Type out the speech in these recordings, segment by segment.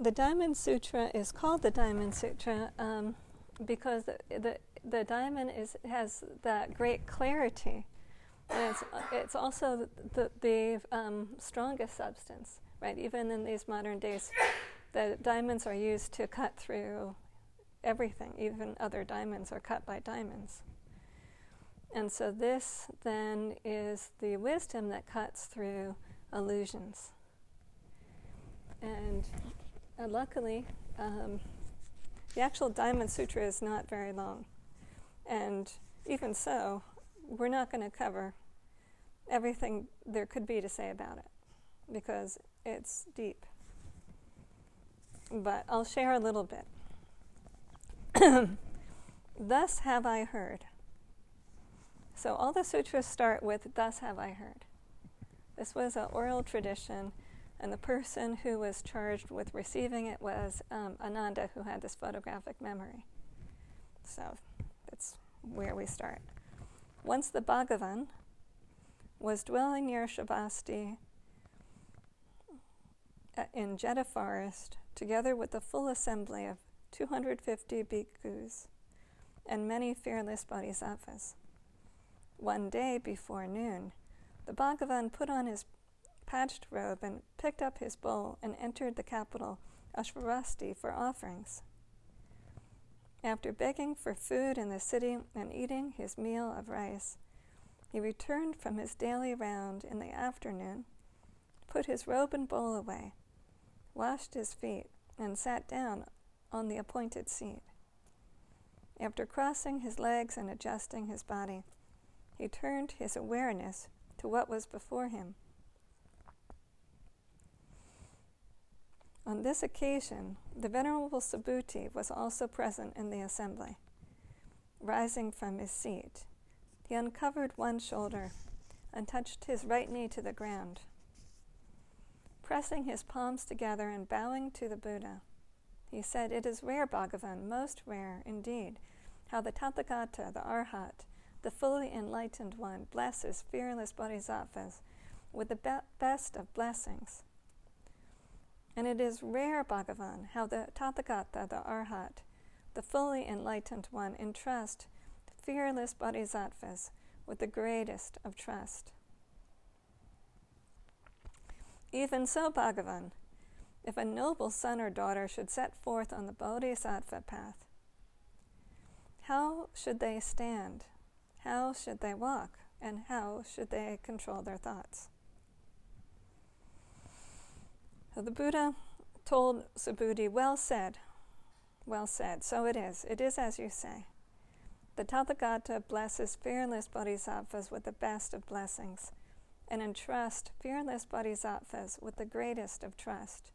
the Diamond Sutra is called the Diamond Sutra um, because the, the, the diamond is, has that great clarity. And it's, it's also the, the, the um, strongest substance, right? Even in these modern days, the diamonds are used to cut through everything. Even other diamonds are cut by diamonds. And so this then is the wisdom that cuts through illusions. And uh, luckily, um, the actual Diamond Sutra is not very long. And even so, we're not going to cover everything there could be to say about it because it's deep. But I'll share a little bit. Thus have I heard. So all the sutras start with, Thus have I heard. This was an oral tradition, and the person who was charged with receiving it was um, Ananda, who had this photographic memory. So that's where we start. Once the Bhagavan was dwelling near Shravasti uh, in Jeta forest, together with the full assembly of 250 bhikkhus and many fearless bodhisattvas. One day before noon, the Bhagavan put on his patched robe and picked up his bowl and entered the capital, Ashvarasti, for offerings. After begging for food in the city and eating his meal of rice, he returned from his daily round in the afternoon, put his robe and bowl away, washed his feet, and sat down on the appointed seat. After crossing his legs and adjusting his body, he turned his awareness to what was before him. On this occasion, the Venerable Subhuti was also present in the assembly. Rising from his seat, he uncovered one shoulder and touched his right knee to the ground. Pressing his palms together and bowing to the Buddha, he said, It is rare, Bhagavan, most rare indeed, how the Tathagata, the Arhat, the fully enlightened one, blesses fearless bodhisattvas with the be- best of blessings. And it is rare, Bhagavan, how the Tathagata, the Arhat, the fully enlightened one, entrust fearless bodhisattvas with the greatest of trust. Even so, Bhagavan, if a noble son or daughter should set forth on the bodhisattva path, how should they stand? How should they walk? And how should they control their thoughts? So the Buddha told Subhuti, Well said, well said. So it is. It is as you say. The Tathagata blesses fearless bodhisattvas with the best of blessings and entrust fearless bodhisattvas with the greatest of trust.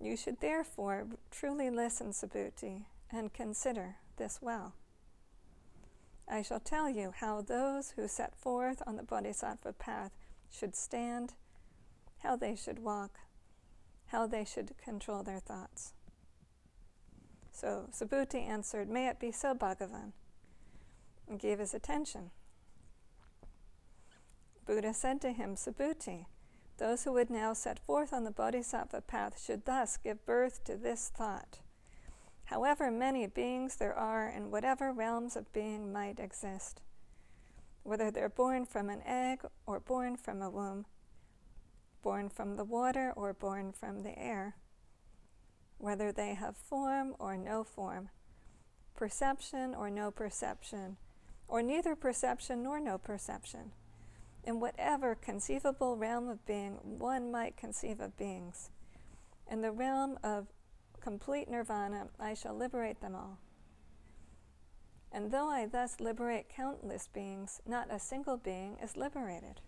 You should therefore truly listen, Subhuti, and consider this well. I shall tell you how those who set forth on the bodhisattva path should stand, how they should walk, how they should control their thoughts. So Subhuti answered, May it be so, Bhagavan, and gave his attention. Buddha said to him, Subhuti, those who would now set forth on the bodhisattva path should thus give birth to this thought. However many beings there are in whatever realms of being might exist, whether they're born from an egg or born from a womb, born from the water or born from the air, whether they have form or no form, perception or no perception, or neither perception nor no perception in whatever conceivable realm of being one might conceive of beings. In the realm of complete nirvana, I shall liberate them all. And though I thus liberate countless beings, not a single being is liberated.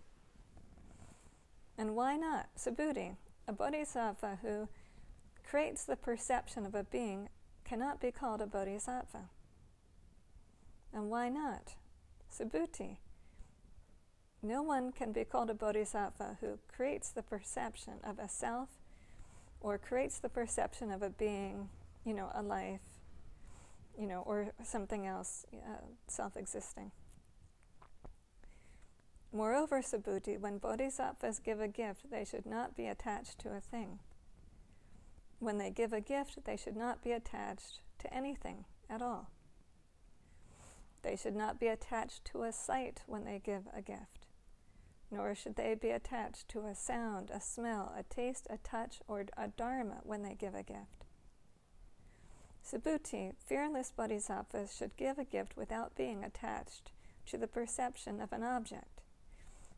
And why not? Subhuti, a bodhisattva who creates the perception of a being, cannot be called a bodhisattva. And why not? Subhuti, no one can be called a bodhisattva who creates the perception of a self or creates the perception of a being, you know, a life, you know, or something else uh, self existing. Moreover, Subhuti, when bodhisattvas give a gift, they should not be attached to a thing. when they give a gift, they should not be attached to anything at all. They should not be attached to a sight when they give a gift, nor should they be attached to a sound, a smell, a taste, a touch, or a dharma when they give a gift. Subhuti, fearless bodhisattvas, should give a gift without being attached to the perception of an object.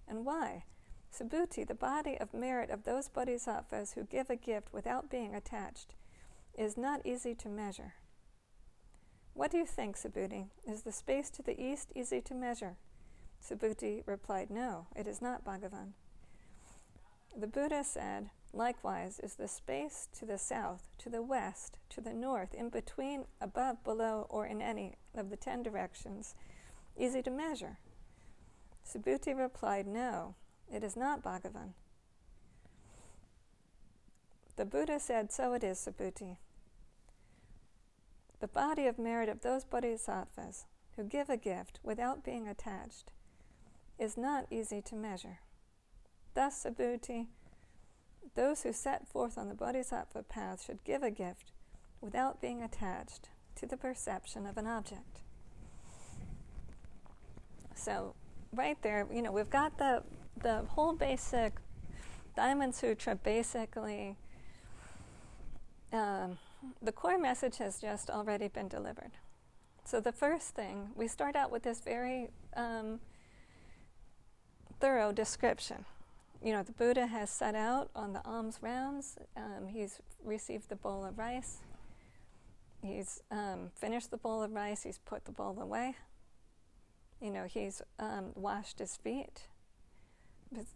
And why? Subhuti, the body of merit of those bodhisattvas who give a gift without being attached, is not easy to measure. What do you think, Subhuti? Is the space to the east easy to measure? Subhuti replied, No, it is not, Bhagavan. The Buddha said, Likewise is the space to the south, to the west, to the north, in between, above, below, or in any of the ten directions, easy to measure. Subhuti replied, No, it is not Bhagavan. The Buddha said, So it is, Subhuti. The body of merit of those bodhisattvas who give a gift without being attached is not easy to measure. Thus, Subhuti, those who set forth on the bodhisattva path should give a gift without being attached to the perception of an object. So, right there, you know, we've got the the whole basic Diamond Sutra basically. Um, the core message has just already been delivered. So, the first thing, we start out with this very um, thorough description. You know, the Buddha has set out on the alms rounds, um, he's received the bowl of rice, he's um, finished the bowl of rice, he's put the bowl away. You know, he's um, washed his feet.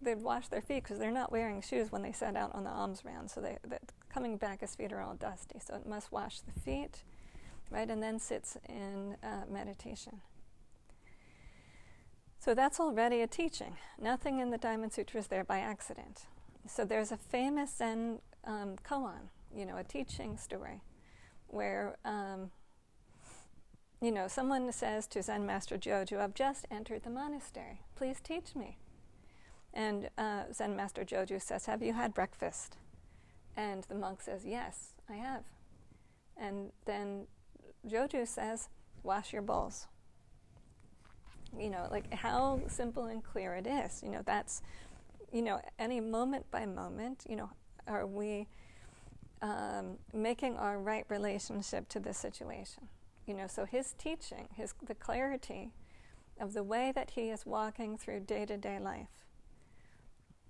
They'd wash their feet because they're not wearing shoes when they set out on the alms round. So they, coming back, his feet are all dusty. So it must wash the feet, right, and then sits in uh, meditation. So that's already a teaching. Nothing in the Diamond Sutra is there by accident. So there's a famous Zen um, koan, you know, a teaching story, where um, you know someone says to Zen Master Joju, "I've just entered the monastery. Please teach me." And uh, Zen Master Joju says, "Have you had breakfast?" And the monk says, Yes, I have. And then Joju says, Wash your bowls. You know, like how simple and clear it is. You know, that's, you know, any moment by moment, you know, are we um, making our right relationship to the situation? You know, so his teaching, his the clarity of the way that he is walking through day to day life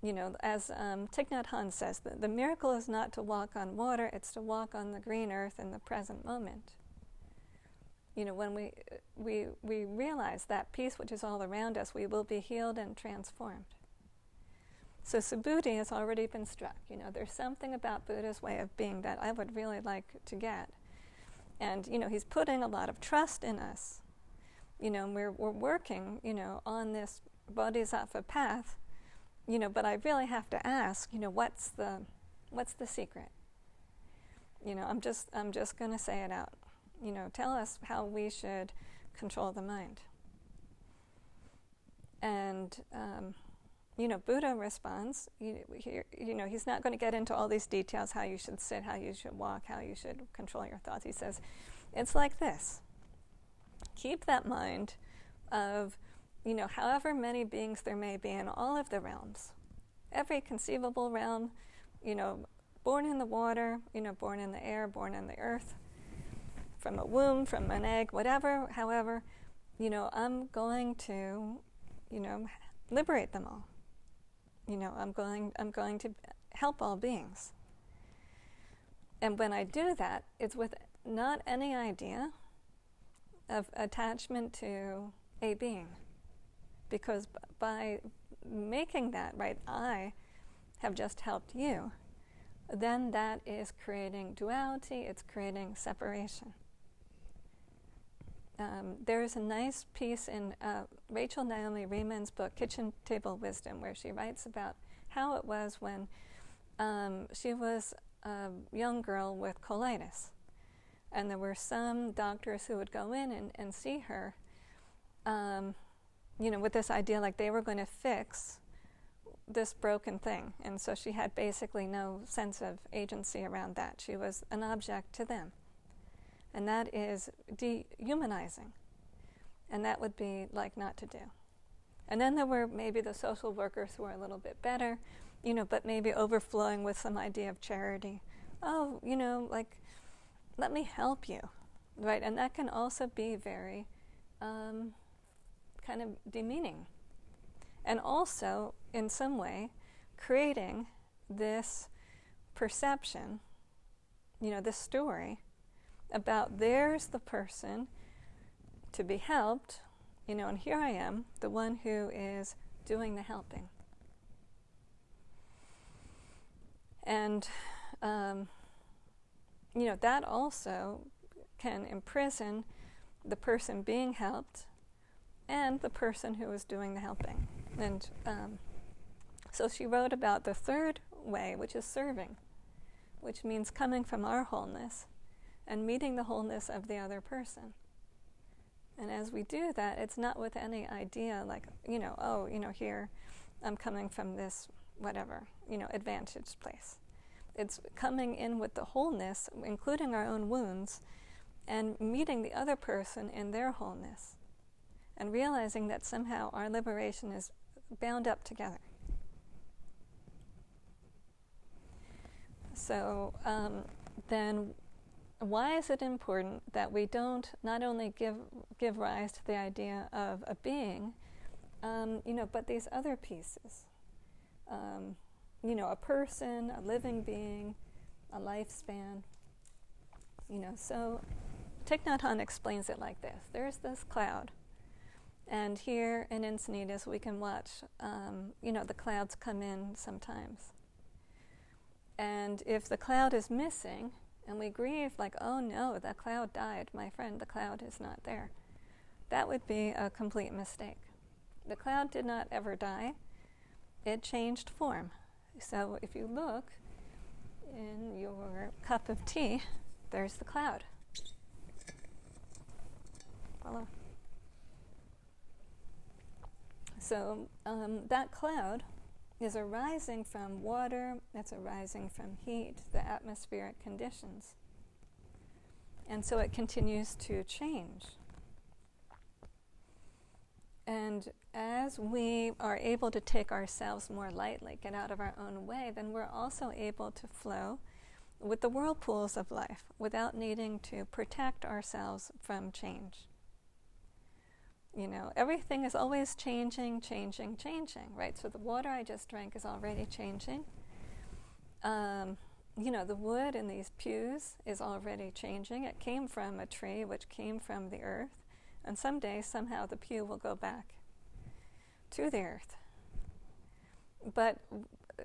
you know, as um, Thich Nhat Hanh says, the, the miracle is not to walk on water, it's to walk on the green earth in the present moment. You know, when we, we, we realize that peace which is all around us, we will be healed and transformed. So Subhuti has already been struck. You know, there's something about Buddha's way of being that I would really like to get. And, you know, he's putting a lot of trust in us. You know, we're, we're working, you know, on this bodhisattva path you know, but I really have to ask, you know, what's the what's the secret? You know, I'm just I'm just going to say it out. You know, tell us how we should control the mind. And um, you know, Buddha responds. You, you know, he's not going to get into all these details: how you should sit, how you should walk, how you should control your thoughts. He says, it's like this: keep that mind of you know, however many beings there may be in all of the realms, every conceivable realm, you know, born in the water, you know, born in the air, born in the earth, from a womb, from an egg, whatever, however, you know, I'm going to, you know, liberate them all. You know, I'm going, I'm going to help all beings. And when I do that, it's with not any idea of attachment to a being because b- by making that right, I have just helped you, then that is creating duality, it's creating separation. Um, there is a nice piece in uh, Rachel Naomi Remen's book, Kitchen Table Wisdom, where she writes about how it was when um, she was a young girl with colitis. And there were some doctors who would go in and, and see her. Um, you know, with this idea like they were going to fix this broken thing. And so she had basically no sense of agency around that. She was an object to them. And that is dehumanizing. And that would be like not to do. And then there were maybe the social workers who were a little bit better, you know, but maybe overflowing with some idea of charity. Oh, you know, like, let me help you, right? And that can also be very um, kind of demeaning. And also, in some way, creating this perception, you know, this story about there's the person to be helped you know, and here I am, the one who is doing the helping. And, um, you know, that also can imprison the person being helped and the person who is doing the helping. And um, so she wrote about the third way, which is serving, which means coming from our wholeness and meeting the wholeness of the other person. And as we do that, it's not with any idea like, you know, oh, you know, here I'm coming from this whatever, you know, advantage place. It's coming in with the wholeness, including our own wounds, and meeting the other person in their wholeness, and realizing that somehow our liberation is bound up together. So um, then why is it important that we don't not only give give rise to the idea of a being, um, you know, but these other pieces, um, you know, a person, a living being, a lifespan, you know. So, Thich Nhat Hanh explains it like this: There's this cloud, and here in Encinitas we can watch, um, you know, the clouds come in sometimes. And if the cloud is missing, and we grieve like, oh no, the cloud died. My friend, the cloud is not there. That would be a complete mistake. The cloud did not ever die, it changed form. So if you look in your cup of tea, there's the cloud. Follow. So um, that cloud is arising from water, it's arising from heat, the atmospheric conditions. And so it continues to change. And as we are able to take ourselves more lightly, get out of our own way, then we're also able to flow with the whirlpools of life without needing to protect ourselves from change you know, everything is always changing, changing, changing, right? So the water I just drank is already changing. Um, you know, the wood in these pews is already changing. It came from a tree, which came from the earth, and someday, somehow, the pew will go back to the earth. But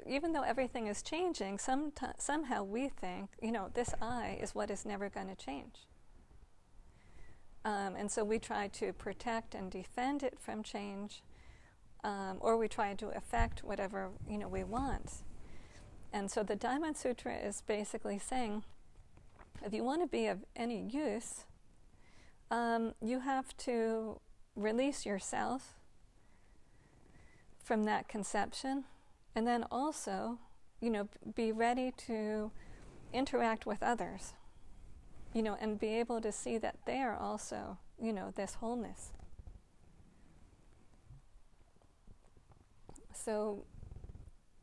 even though everything is changing, some somehow we think, you know, this I is what is never going to change. Um, and so we try to protect and defend it from change, um, or we try to affect whatever you know we want. And so the Diamond Sutra is basically saying, if you want to be of any use, um, you have to release yourself from that conception, and then also, you know, be ready to interact with others you know, and be able to see that they are also, you know, this wholeness. So,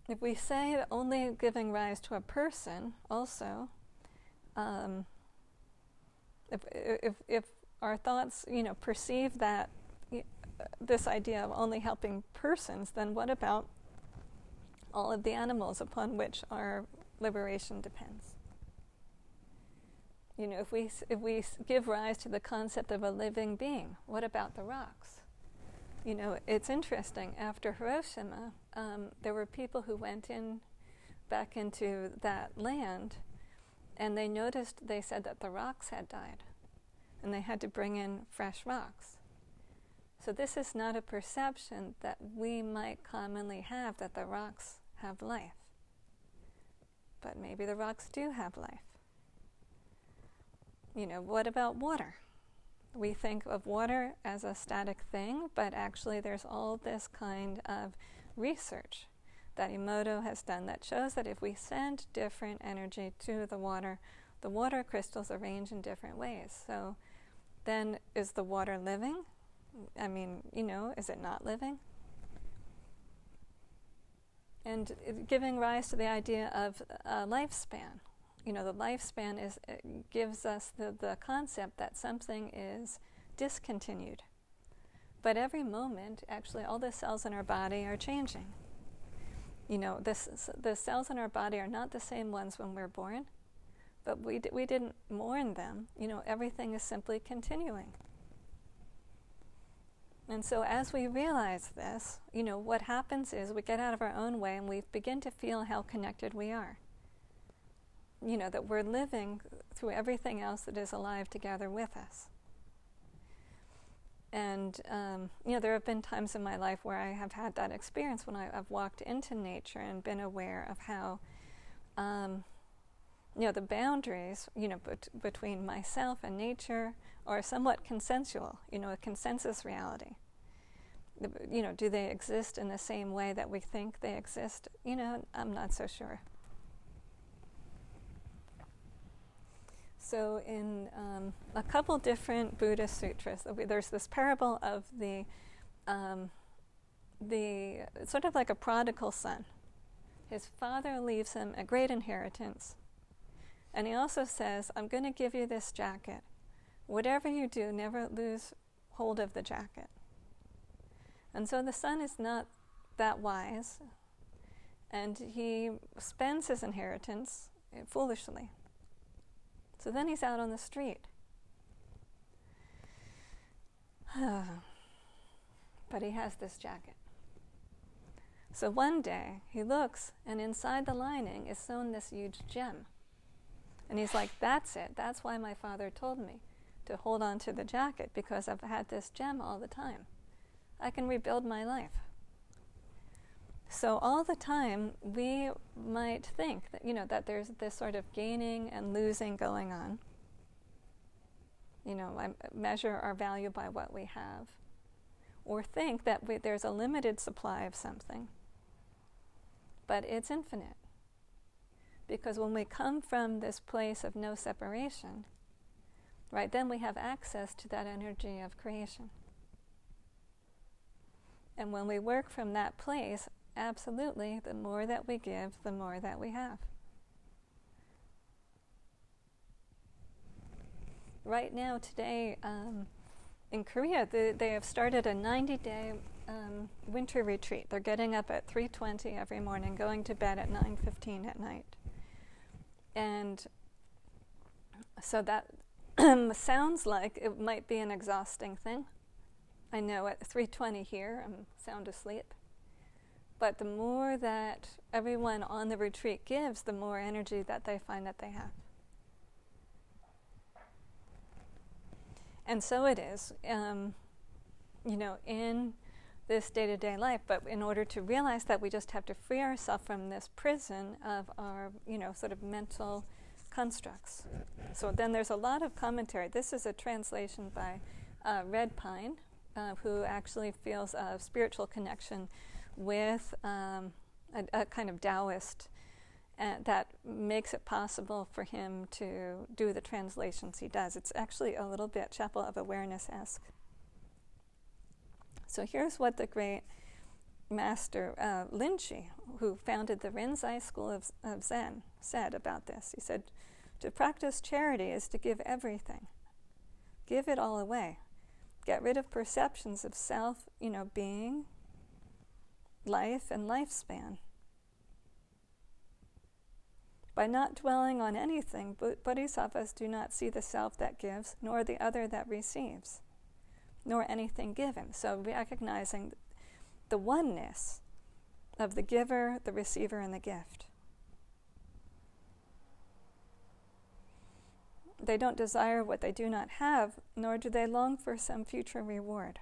if we say that only giving rise to a person, also, um, if, if, if our thoughts, you know, perceive that this idea of only helping persons, then what about all of the animals upon which our liberation depends? You know, if we, if we give rise to the concept of a living being, what about the rocks? You know, it's interesting. After Hiroshima, um, there were people who went in back into that land and they noticed, they said that the rocks had died and they had to bring in fresh rocks. So, this is not a perception that we might commonly have that the rocks have life. But maybe the rocks do have life you know, what about water? We think of water as a static thing, but actually there's all this kind of research that Emoto has done that shows that if we send different energy to the water, the water crystals arrange in different ways. So then is the water living? I mean, you know, is it not living? And giving rise to the idea of a lifespan. You know, the lifespan is uh, gives us the, the concept that something is discontinued. But every moment, actually, all the cells in our body are changing. You know, this, the cells in our body are not the same ones when we're born, but we, d- we didn't mourn them. You know, everything is simply continuing. And so, as we realize this, you know, what happens is we get out of our own way and we begin to feel how connected we are. You know, that we're living through everything else that is alive together with us. And, um, you know, there have been times in my life where I have had that experience when I, have walked into nature and been aware of how, um, you know, the boundaries, you know, bet- between myself and nature are somewhat consensual, you know, a consensus reality. The, you know, do they exist in the same way that we think they exist? You know, I'm not so sure. So, in um, a couple different Buddhist sutras, there's this parable of the um, the sort of like a prodigal son. His father leaves him a great inheritance, and he also says, "I'm going to give you this jacket. Whatever you do, never lose hold of the jacket." And so the son is not that wise, and he spends his inheritance foolishly. So then he's out on the street. but he has this jacket. So one day he looks, and inside the lining is sewn this huge gem. And he's like, That's it. That's why my father told me to hold on to the jacket, because I've had this gem all the time. I can rebuild my life. So all the time we might think that you know that there's this sort of gaining and losing going on. You know, I measure our value by what we have, or think that we, there's a limited supply of something. But it's infinite. Because when we come from this place of no separation, right, then we have access to that energy of creation. And when we work from that place, Absolutely. The more that we give, the more that we have. Right now, today, um, in Korea, the, they have started a 90-day um, winter retreat. They're getting up at 3:20 every morning, going to bed at 9:15 at night, and so that sounds like it might be an exhausting thing. I know at 3:20 here, I'm sound asleep. But the more that everyone on the retreat gives, the more energy that they find that they have. And so it is, um, you know, in this day to day life. But in order to realize that, we just have to free ourselves from this prison of our, you know, sort of mental constructs. So then there's a lot of commentary. This is a translation by uh, Red Pine, uh, who actually feels a spiritual connection with um, a, a, kind of Taoist uh, that makes it possible for him to do the translations he does. It's actually a little bit Chapel of Awareness esque. So here's what the great master uh, who founded the Rinzai School of, of Zen, said about this. He said, To practice charity is to give everything, give it all away. Get rid of perceptions of self, you know, being, life and lifespan. By not dwelling on anything, bodhisattvas do not see the self that gives, nor the other that receives, nor anything given. So recognizing the oneness of the giver, the receiver, and the gift. They don't desire what they do not have, nor do they long for some future reward.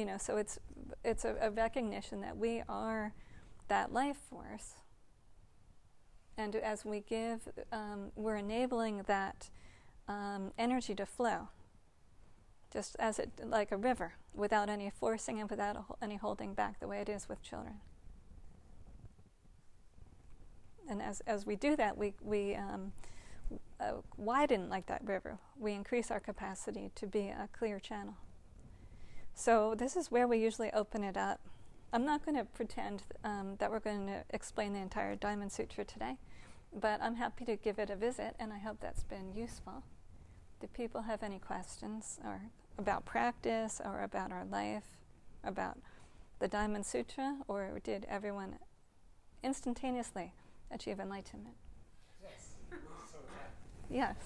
You know so it's it's a, a, recognition that we are that life force and as we give um, we're enabling that um, energy to flow just as it like a river, without any forcing and without any holding back, the way it is with children. And as as we do that, we we um, uh, widen like that river. We increase our capacity to be a clear channel. So this is where we usually open it up. I'm not going to pretend um, that we're going to explain the entire Diamond Sutra today, but I'm happy to give it a visit, and I hope that's been useful. Do people have any questions or about practice or about our life, about the Diamond Sutra, or did everyone instantaneously achieve enlightenment? Yes. yes.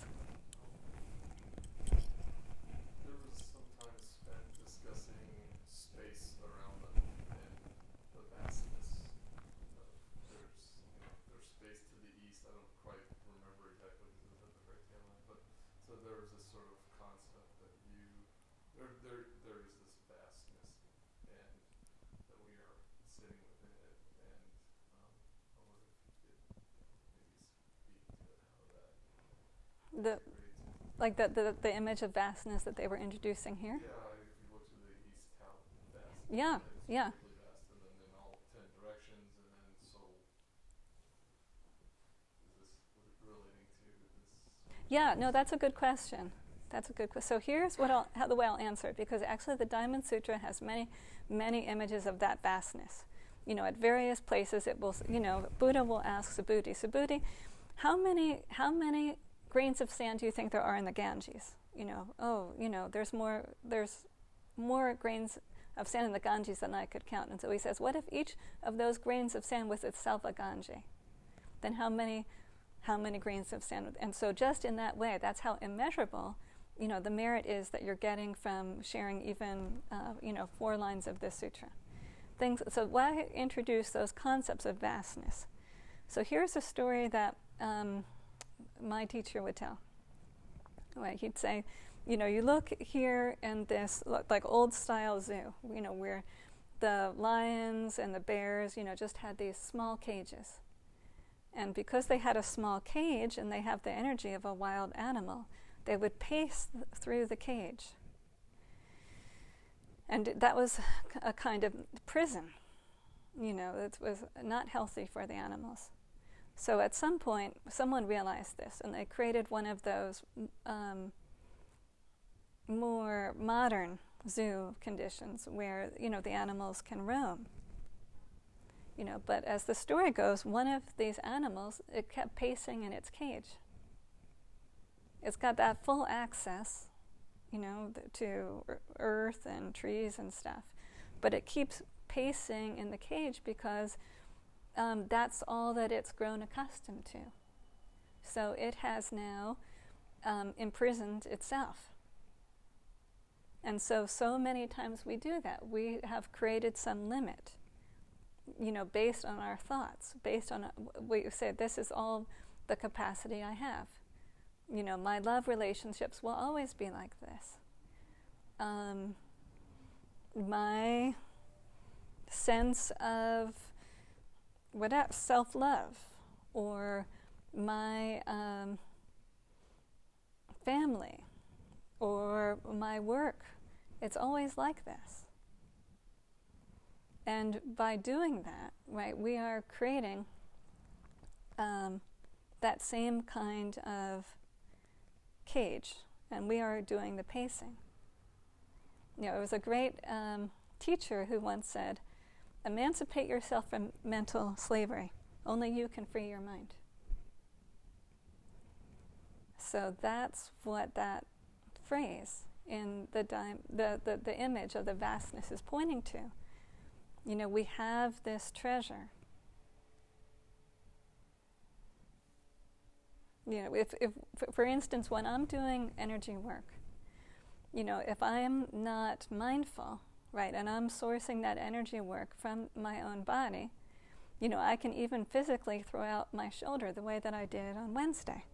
The like the, the, the image of vastness that they were introducing here? Yeah, yeah. Yeah, no, that's a good question. That's a good question. So here's what I'll, how the way I'll answer it, because actually the Diamond Sutra has many, many images of that vastness. You know, at various places it will, you know, Buddha will ask Subhuti, Subhuti, how many, how many grains of sand do you think there are in the Ganges? You know, oh, you know, there's more, there's more grains of sand in the Ganges than I could count. And so he says, what if each of those grains of sand was itself a Gange? Then how many, how many grains of sand? And so just in that way, that's how immeasurable, you know, the merit is that you're getting from sharing even, uh, you know, four lines of this sutra. Things. So why introduce those concepts of vastness? So here's a story that. Um, my teacher would tell. He'd say, you know, you look here in this like old style zoo, you know, where the lions and the bears, you know, just had these small cages. And because they had a small cage and they have the energy of a wild animal, they would pace th- through the cage. And that was a kind of prison. You know, that was not healthy for the animals. So at some point, someone realized this, and they created one of those um, more modern zoo conditions where you know the animals can roam. You know, but as the story goes, one of these animals it kept pacing in its cage. It's got that full access, you know, to earth and trees and stuff, but it keeps pacing in the cage because um, that's all that it's grown accustomed to. So it has now um, imprisoned itself. And so, so many times we do that. We have created some limit, you know, based on our thoughts, based on what you say, this is all the capacity I have. You know, my love relationships will always be like this. Um, my sense of whatever self love or my um, family or my work. It's always like this. And by doing that, right, we are creating um, that same kind of cage, and we are doing the pacing. You know, it was a great um, teacher who once said, Emancipate yourself from mental slavery. Only you can free your mind. So that's what that phrase in the, di- the, the, the image of the vastness is pointing to. You know, we have this treasure. You know, if, if for instance, when I'm doing energy work, you know, if I'm not mindful right? And I'm sourcing that energy work from my own body. You know, I can even physically throw out my shoulder the way that I did on Wednesday.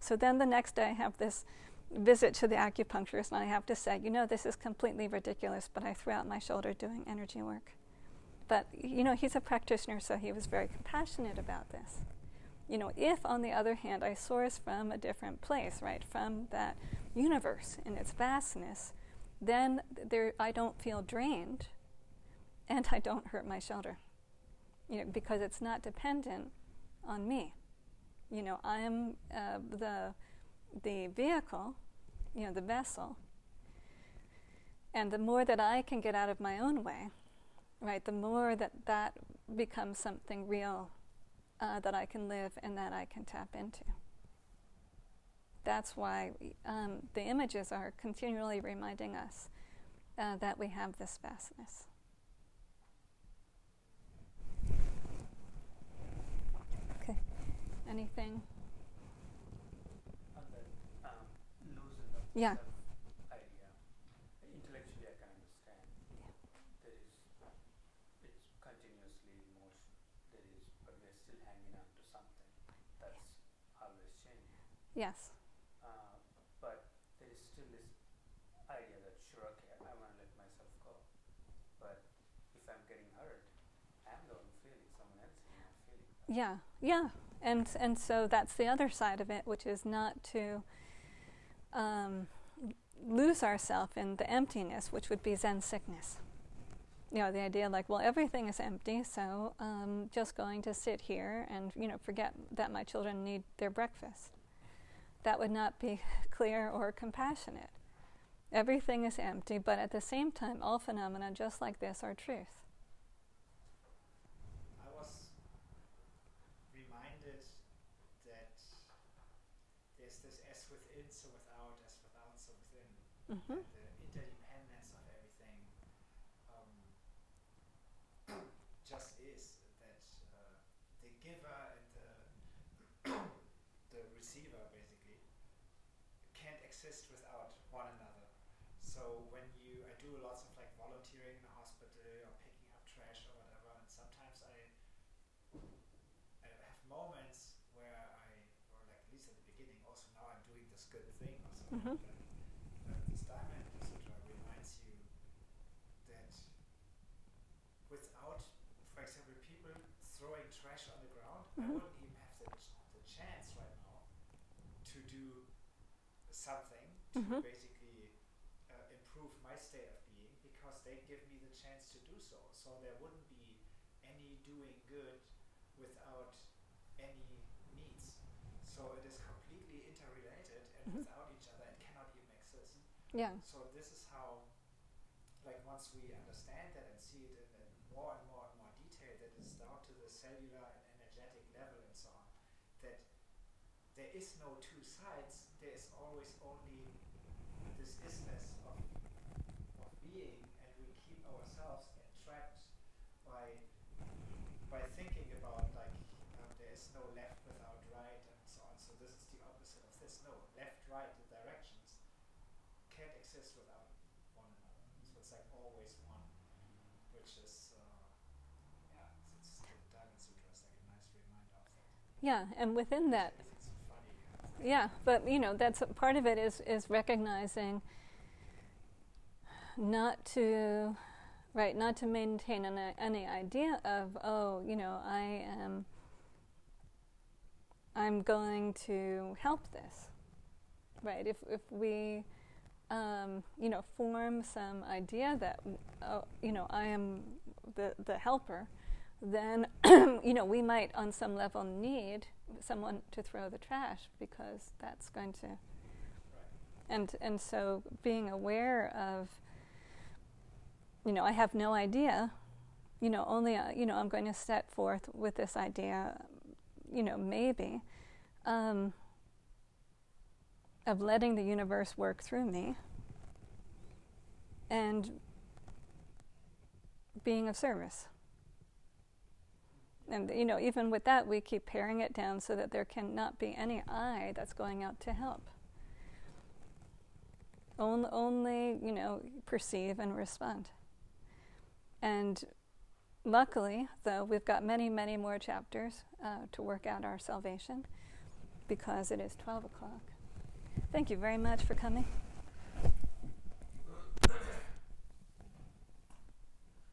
So then the next day I have this visit to the acupuncturist and I have to say, you know, this is completely ridiculous, but I threw out my shoulder doing energy work. But, you know, he's a practitioner, so he was very compassionate about this. You know, if on the other hand I source from a different place, right, from that universe in its vastness, then there, I don't feel drained and I don't hurt my shoulder. You know, because it's not dependent on me. You know, I'm uh, the, the vehicle, you know, the vessel. And the more that I can get out of my own way, right, the more that that becomes something real uh, that I can live and that I can tap into. That's why um, the images are continually reminding us uh, that we have this vastness. Okay. Anything? The, um, yeah. Yes. Uh, but there is still this idea that sure, okay, I want to let myself go. But if I'm getting hurt, I'm the one feeling. Someone else is not feeling. Yeah, yeah, and and so that's the other side of it, which is not to um, lose ourselves in the emptiness, which would be Zen sickness. You know, the idea like, well, everything is empty, so um, just going to sit here and you know forget that my children need their breakfast that would not be clear or compassionate. Everything is empty, but at the same time, all phenomena just like this are truth. I was reminded that there's this as within, so without, as without, so Mm-hmm. The interdependence of everything um, just is that uh, the giver and the, the receiver basically can't exist without one another. So when you, I do lots of like volunteering in the hospital or picking up trash or whatever, and sometimes I, I have moments where I, or like at least at the beginning, also now I'm doing this good thing or something mm-hmm. this Diamond Sutra reminds you that without, for example, people throwing trash on the ground, mm-hmm. I wouldn't even have the, the chance right now to do something to mm-hmm. basically uh, improve my state of being because they give me the chance to do so. So there wouldn't be any doing good without any needs. So it is completely interrelated and mm-hmm. without yeah. So this is how, like, once we understand that and see it in, in more and more and more detail, that is down to the cellular and energetic level and so on, that there is no two sides. There is always only this isness of of being, and we keep ourselves entrapped by by thinking about like um, there is no left without right and so on. So this is the opposite of this. No, left, right, exist without one another. So it's like always one, which is, uh, yeah, it's, it's the Diamond Sutra is like a nice reminder of that. Yeah, and within that, yeah, but you know, that's part of it is is recognizing not to, right, not to maintain an, any idea of oh, you know, I am. I'm going to help this, right? If if we um, you know, form some idea that, uh, you know, I am the, the helper, then, you know, we might on some level need someone to throw the trash because that's going to. And, and so being aware of, you know, I have no idea, you know, only, uh, you know, I'm going to set forth with this idea, you know, maybe. Um, of letting the universe work through me and being of service. And you know, even with that, we keep paring it down so that there cannot be any I that's going out to help. Only, only you know, perceive and respond. And luckily, though, we've got many, many more chapters uh, to work out our salvation because it is 12 o'clock. Thank you very much for coming.